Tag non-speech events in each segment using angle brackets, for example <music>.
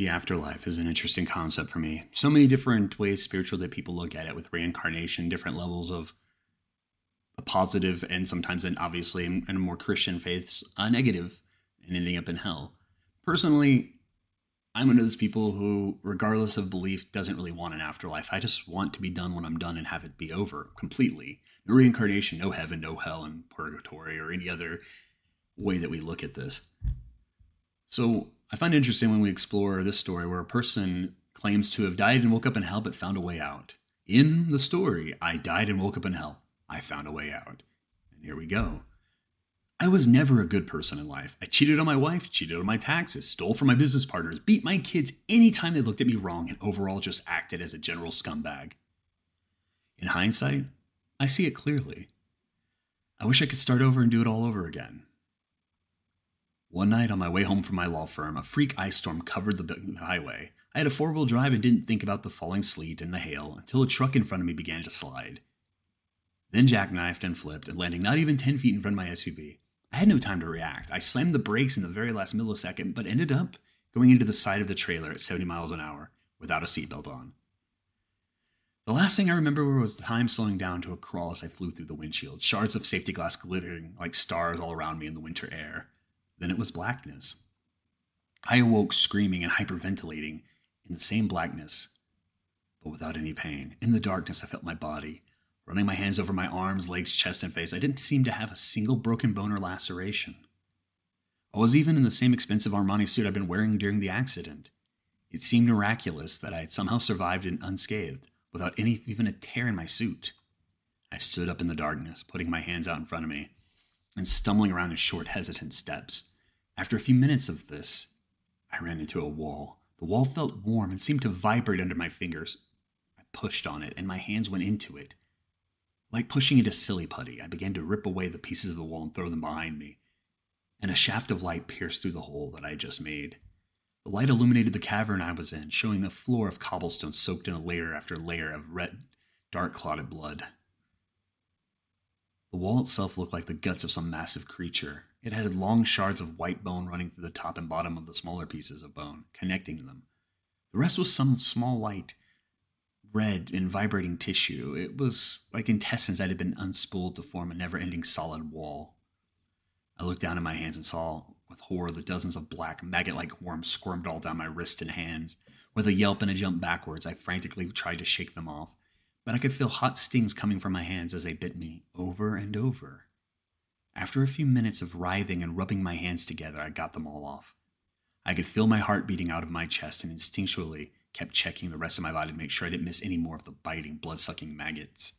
The afterlife is an interesting concept for me. So many different ways spiritual that people look at it with reincarnation, different levels of a positive and sometimes and obviously in, more Christian faiths, a negative and ending up in hell. Personally, I'm one of those people who, regardless of belief, doesn't really want an afterlife. I just want to be done when I'm done and have it be over completely. No reincarnation, no heaven, no hell, and purgatory, or any other way that we look at this. So I find it interesting when we explore this story where a person claims to have died and woke up in hell but found a way out. In the story, I died and woke up in hell. I found a way out. And here we go. I was never a good person in life. I cheated on my wife, cheated on my taxes, stole from my business partners, beat my kids anytime they looked at me wrong, and overall just acted as a general scumbag. In hindsight, I see it clearly. I wish I could start over and do it all over again. One night on my way home from my law firm, a freak ice storm covered the highway. I had a four wheel drive and didn't think about the falling sleet and the hail until a truck in front of me began to slide. Then jackknifed and flipped, and landing not even 10 feet in front of my SUV. I had no time to react. I slammed the brakes in the very last millisecond, but ended up going into the side of the trailer at 70 miles an hour without a seatbelt on. The last thing I remember was the time slowing down to a crawl as I flew through the windshield, shards of safety glass glittering like stars all around me in the winter air. Then it was blackness. I awoke screaming and hyperventilating in the same blackness, but without any pain. In the darkness, I felt my body Running my hands over my arms, legs, chest, and face, I didn't seem to have a single broken bone or laceration. I was even in the same expensive Armani suit I'd been wearing during the accident. It seemed miraculous that I had somehow survived and unscathed, without any even a tear in my suit. I stood up in the darkness, putting my hands out in front of me, and stumbling around in short, hesitant steps. After a few minutes of this, I ran into a wall. The wall felt warm and seemed to vibrate under my fingers. I pushed on it, and my hands went into it. Like pushing into silly putty, I began to rip away the pieces of the wall and throw them behind me, and a shaft of light pierced through the hole that I had just made. The light illuminated the cavern I was in, showing a floor of cobblestone soaked in a layer after layer of red, dark clotted blood. The wall itself looked like the guts of some massive creature. It had long shards of white bone running through the top and bottom of the smaller pieces of bone, connecting them. The rest was some small light, red and vibrating tissue. It was like intestines that had been unspooled to form a never ending solid wall. I looked down at my hands and saw with horror the dozens of black, maggot like worms squirmed all down my wrists and hands. With a yelp and a jump backwards, I frantically tried to shake them off, but I could feel hot stings coming from my hands as they bit me over and over. After a few minutes of writhing and rubbing my hands together, I got them all off. I could feel my heart beating out of my chest and instinctually kept checking the rest of my body to make sure I didn't miss any more of the biting, blood sucking maggots.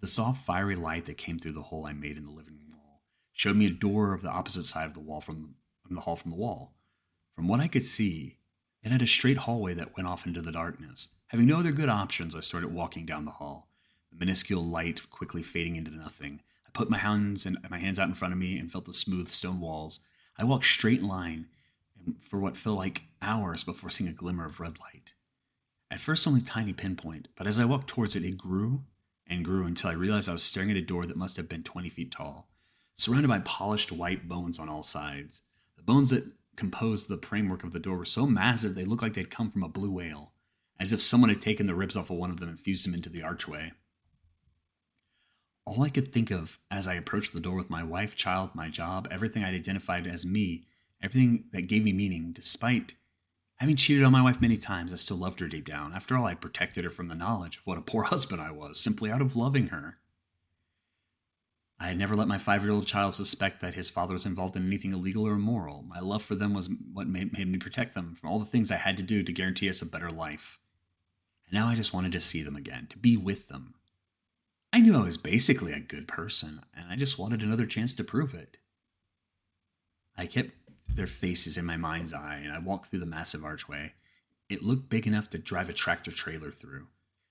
The soft, fiery light that came through the hole I made in the living room wall showed me a door of the opposite side of the wall from the, from the hall from the wall. From what I could see, it had a straight hallway that went off into the darkness. Having no other good options, I started walking down the hall, the minuscule light quickly fading into nothing. I put my hands and my hands out in front of me and felt the smooth stone walls. I walked straight in line for what felt like hours before seeing a glimmer of red light. At first, only tiny pinpoint, but as I walked towards it, it grew and grew until I realized I was staring at a door that must have been 20 feet tall, surrounded by polished white bones on all sides. The bones that composed the framework of the door were so massive they looked like they'd come from a blue whale, as if someone had taken the ribs off of one of them and fused them into the archway. All I could think of as I approached the door with my wife, child, my job, everything I'd identified as me everything that gave me meaning, despite having cheated on my wife many times, I still loved her deep down. After all, I protected her from the knowledge of what a poor <laughs> husband I was, simply out of loving her. I had never let my five year old child suspect that his father was involved in anything illegal or immoral. My love for them was what made, made me protect them from all the things I had to do to guarantee us a better life. And now I just wanted to see them again, to be with them. I knew I was basically a good person, and I just wanted another chance to prove it. I kept their faces in my mind's eye, and I walked through the massive archway. It looked big enough to drive a tractor trailer through.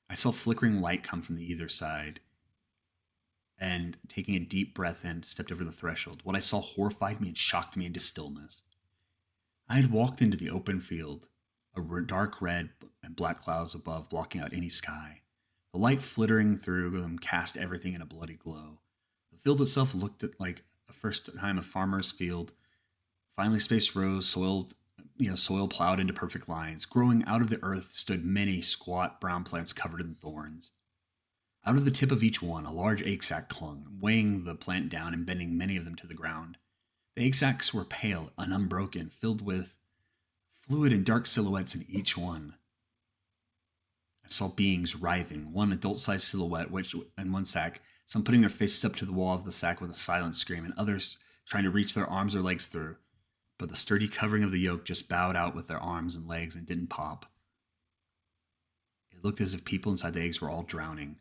I saw flickering light come from the either side. And taking a deep breath in, stepped over the threshold. What I saw horrified me and shocked me into stillness. I had walked into the open field, a dark red and black clouds above blocking out any sky. The light flittering through them cast everything in a bloody glow. The field itself looked like a first time a farmer's field Finely spaced rows, soiled you know, soil plowed into perfect lines. Growing out of the earth stood many squat brown plants covered in thorns. Out of the tip of each one, a large egg sac clung, weighing the plant down and bending many of them to the ground. The egg sacs were pale and unbroken, filled with fluid and dark silhouettes in each one. I saw beings writhing, one adult sized silhouette, which in one sack, some putting their faces up to the wall of the sack with a silent scream, and others trying to reach their arms or legs through. But the sturdy covering of the yoke just bowed out with their arms and legs and didn't pop. It looked as if people inside the eggs were all drowning.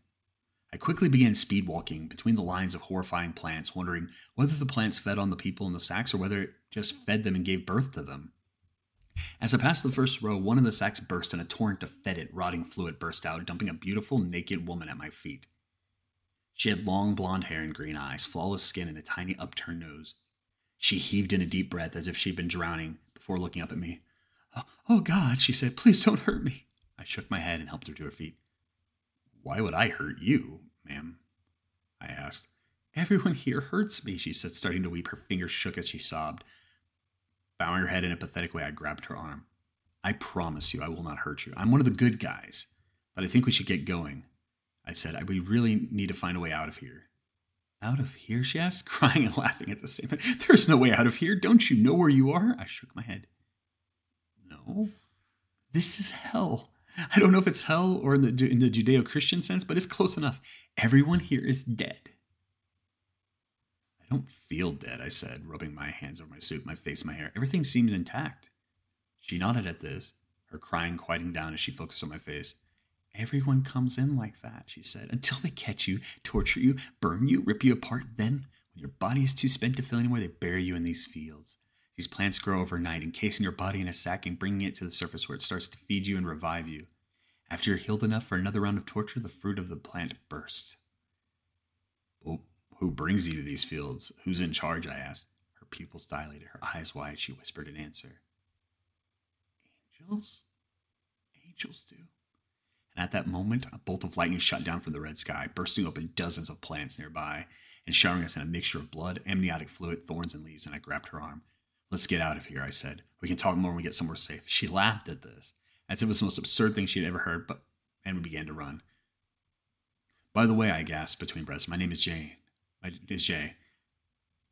I quickly began speed walking between the lines of horrifying plants, wondering whether the plants fed on the people in the sacks or whether it just fed them and gave birth to them. As I passed the first row, one of the sacks burst and a torrent of fetid, rotting fluid burst out, dumping a beautiful, naked woman at my feet. She had long blonde hair and green eyes, flawless skin, and a tiny upturned nose. She heaved in a deep breath as if she'd been drowning before looking up at me. Oh, oh God, she said, please don't hurt me. I shook my head and helped her to her feet. Why would I hurt you, ma'am? I asked. Everyone here hurts me, she said, starting to weep. Her fingers shook as she sobbed. Bowing her head in a pathetic way, I grabbed her arm. I promise you, I will not hurt you. I'm one of the good guys, but I think we should get going. I said, we really need to find a way out of here. Out of here? she asked, <laughs> crying and laughing at the same time. <laughs> There's no way out of here. Don't you know where you are? I shook my head. No. This is hell. I don't know if it's hell or in the, in the Judeo Christian sense, but it's close enough. Everyone here is dead. I don't feel dead, I said, rubbing my hands over my suit, my face, my hair. Everything seems intact. She nodded at this, her crying quieting down as she focused on my face. Everyone comes in like that, she said, until they catch you, torture you, burn you, rip you apart. Then, when your body is too spent to feel anymore, they bury you in these fields. These plants grow overnight, encasing your body in a sack and bringing it to the surface where it starts to feed you and revive you. After you're healed enough for another round of torture, the fruit of the plant bursts. Well, who brings you to these fields? Who's in charge? I asked. Her pupils dilated, her eyes wide. She whispered an answer. Angels? Angels do. And at that moment, a bolt of lightning shot down from the red sky, bursting open dozens of plants nearby and showering us in a mixture of blood, amniotic fluid, thorns, and leaves. And I grabbed her arm. Let's get out of here, I said. We can talk more when we get somewhere safe. She laughed at this, as if it was the most absurd thing she'd ever heard, but and we began to run. By the way, I gasped between breaths, my name is Jane. My name is Jay.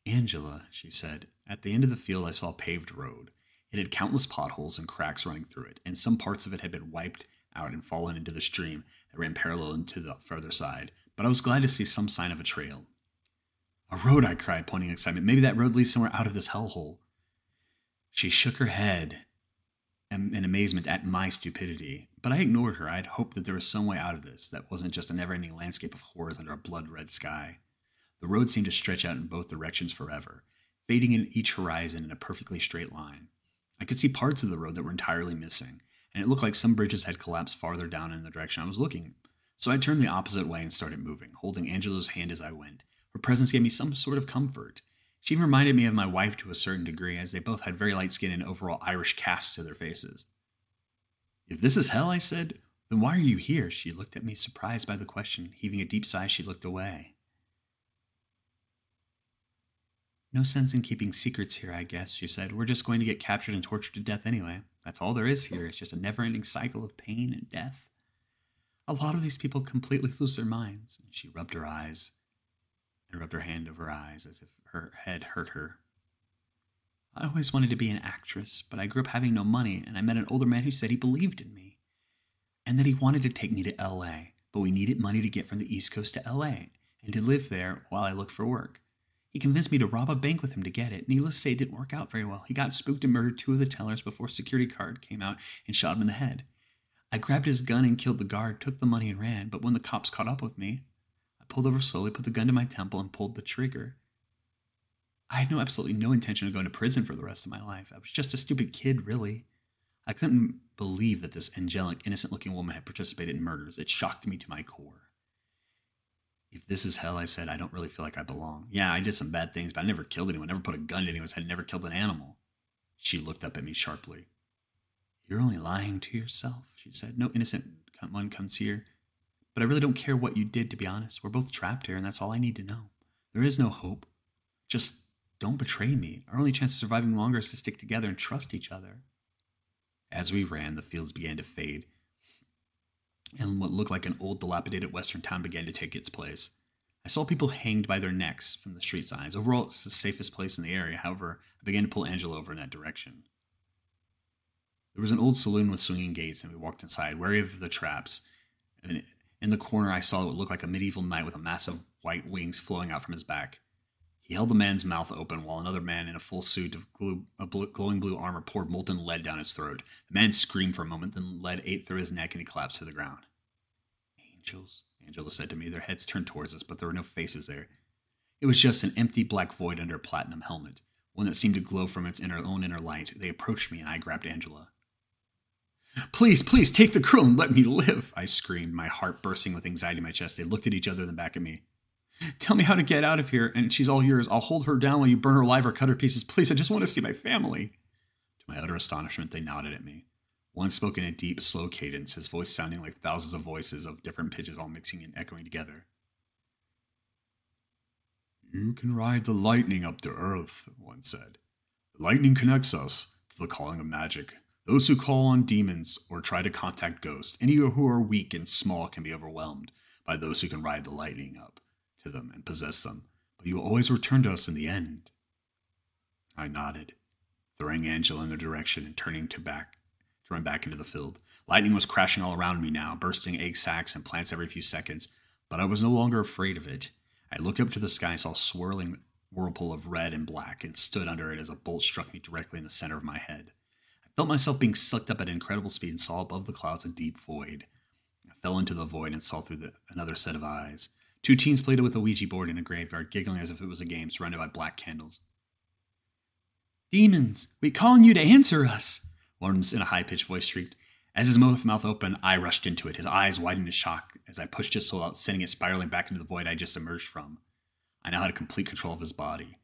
Angela, she said. At the end of the field, I saw a paved road. It had countless potholes and cracks running through it, and some parts of it had been wiped out and fallen into the stream that ran parallel into the further side. But I was glad to see some sign of a trail. A road, I cried, pointing in excitement. Maybe that road leads somewhere out of this hellhole. She shook her head in amazement at my stupidity, but I ignored her. I had hoped that there was some way out of this that wasn't just a never ending landscape of horrors under a blood red sky. The road seemed to stretch out in both directions forever, fading in each horizon in a perfectly straight line. I could see parts of the road that were entirely missing, and it looked like some bridges had collapsed farther down in the direction I was looking. So I turned the opposite way and started moving, holding Angela's hand as I went. Her presence gave me some sort of comfort. She even reminded me of my wife to a certain degree, as they both had very light skin and overall Irish cast to their faces. If this is hell, I said, then why are you here? She looked at me, surprised by the question. Heaving a deep sigh, she looked away. No sense in keeping secrets here, I guess, she said. We're just going to get captured and tortured to death anyway. That's all there is here. It's just a never ending cycle of pain and death. A lot of these people completely lose their minds. And she rubbed her eyes and rubbed her hand over her eyes as if her head hurt her. I always wanted to be an actress, but I grew up having no money, and I met an older man who said he believed in me and that he wanted to take me to LA, but we needed money to get from the East Coast to LA and to live there while I looked for work. He convinced me to rob a bank with him to get it. Needless to say, it didn't work out very well. He got spooked and murdered two of the tellers before security guard came out and shot him in the head. I grabbed his gun and killed the guard, took the money and ran, but when the cops caught up with me, I pulled over slowly, put the gun to my temple, and pulled the trigger. I had no absolutely no intention of going to prison for the rest of my life. I was just a stupid kid, really. I couldn't believe that this angelic, innocent looking woman had participated in murders. It shocked me to my core. If this is hell, I said, I don't really feel like I belong. Yeah, I did some bad things, but I never killed anyone, never put a gun to anyone's head, never killed an animal. She looked up at me sharply. You're only lying to yourself, she said. No innocent one comes here. But I really don't care what you did, to be honest. We're both trapped here, and that's all I need to know. There is no hope. Just don't betray me. Our only chance of surviving longer is to stick together and trust each other. As we ran, the fields began to fade, and what looked like an old, dilapidated western town began to take its place. I saw people hanged by their necks from the street signs. Overall, it's the safest place in the area. However, I began to pull Angela over in that direction. There was an old saloon with swinging gates, and we walked inside, wary of the traps. In the corner, I saw what looked like a medieval knight with a massive white wings flowing out from his back. He held the man's mouth open while another man in a full suit of glue, blue, glowing blue armor poured molten lead down his throat. The man screamed for a moment, then lead ate through his neck and he collapsed to the ground. Angels, Angela said to me, their heads turned towards us, but there were no faces there. It was just an empty black void under a platinum helmet, one that seemed to glow from its inner, own inner light. They approached me, and I grabbed Angela. Please, please, take the girl and let me live, I screamed, my heart bursting with anxiety in my chest. They looked at each other, and then back at me. Tell me how to get out of here, and she's all yours. I'll hold her down while you burn her alive or cut her pieces. Please, I just want to see my family. To my utter astonishment, they nodded at me. One spoke in a deep, slow cadence, his voice sounding like thousands of voices of different pitches all mixing and echoing together. You can ride the lightning up to Earth, one said. The lightning connects us to the calling of magic. Those who call on demons or try to contact ghosts, any who are weak and small, can be overwhelmed by those who can ride the lightning up to them and possess them. But you will always return to us in the end. I nodded, throwing Angela in their direction and turning to back to run back into the field. Lightning was crashing all around me now, bursting egg sacs and plants every few seconds, but I was no longer afraid of it. I looked up to the sky and saw a swirling whirlpool of red and black and stood under it as a bolt struck me directly in the center of my head. I felt myself being sucked up at incredible speed and saw above the clouds a deep void. I fell into the void and saw through the, another set of eyes. Two teens played it with a Ouija board in a graveyard, giggling as if it was a game surrounded by black candles. Demons, we call on you to answer us, one in a high pitched voice shrieked. As his mouth, mouth opened, I rushed into it, his eyes widened in shock as I pushed his soul out, sending it spiraling back into the void I just emerged from. I now had complete control of his body.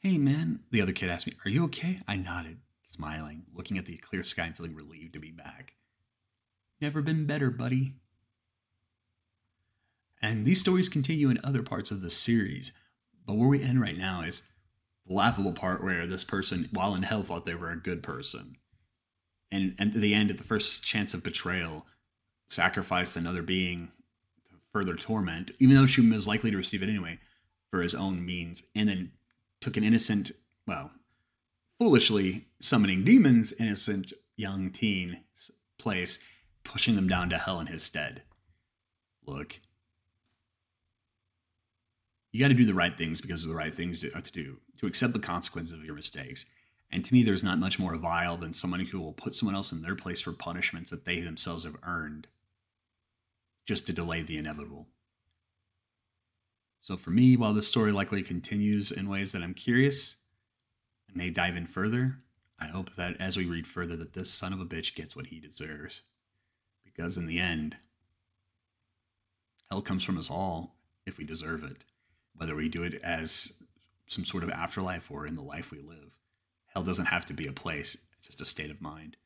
Hey, man, the other kid asked me, Are you okay? I nodded, smiling, looking at the clear sky and feeling relieved to be back. Never been better, buddy. And these stories continue in other parts of the series. But where we end right now is the laughable part where this person, while in hell, thought they were a good person. And, and at the end, at the first chance of betrayal, sacrificed another being to further torment, even though she was likely to receive it anyway, for his own means, and then took an innocent, well, foolishly summoning demons, innocent young teen place, pushing them down to hell in his stead. Look, you got to do the right things because of the right things to, uh, to do, to accept the consequences of your mistakes. And to me, there's not much more vile than someone who will put someone else in their place for punishments that they themselves have earned just to delay the inevitable. So for me, while this story likely continues in ways that I'm curious and may dive in further, I hope that as we read further that this son of a bitch gets what he deserves. Because in the end, hell comes from us all if we deserve it whether we do it as some sort of afterlife or in the life we live. Hell doesn't have to be a place, it's just a state of mind.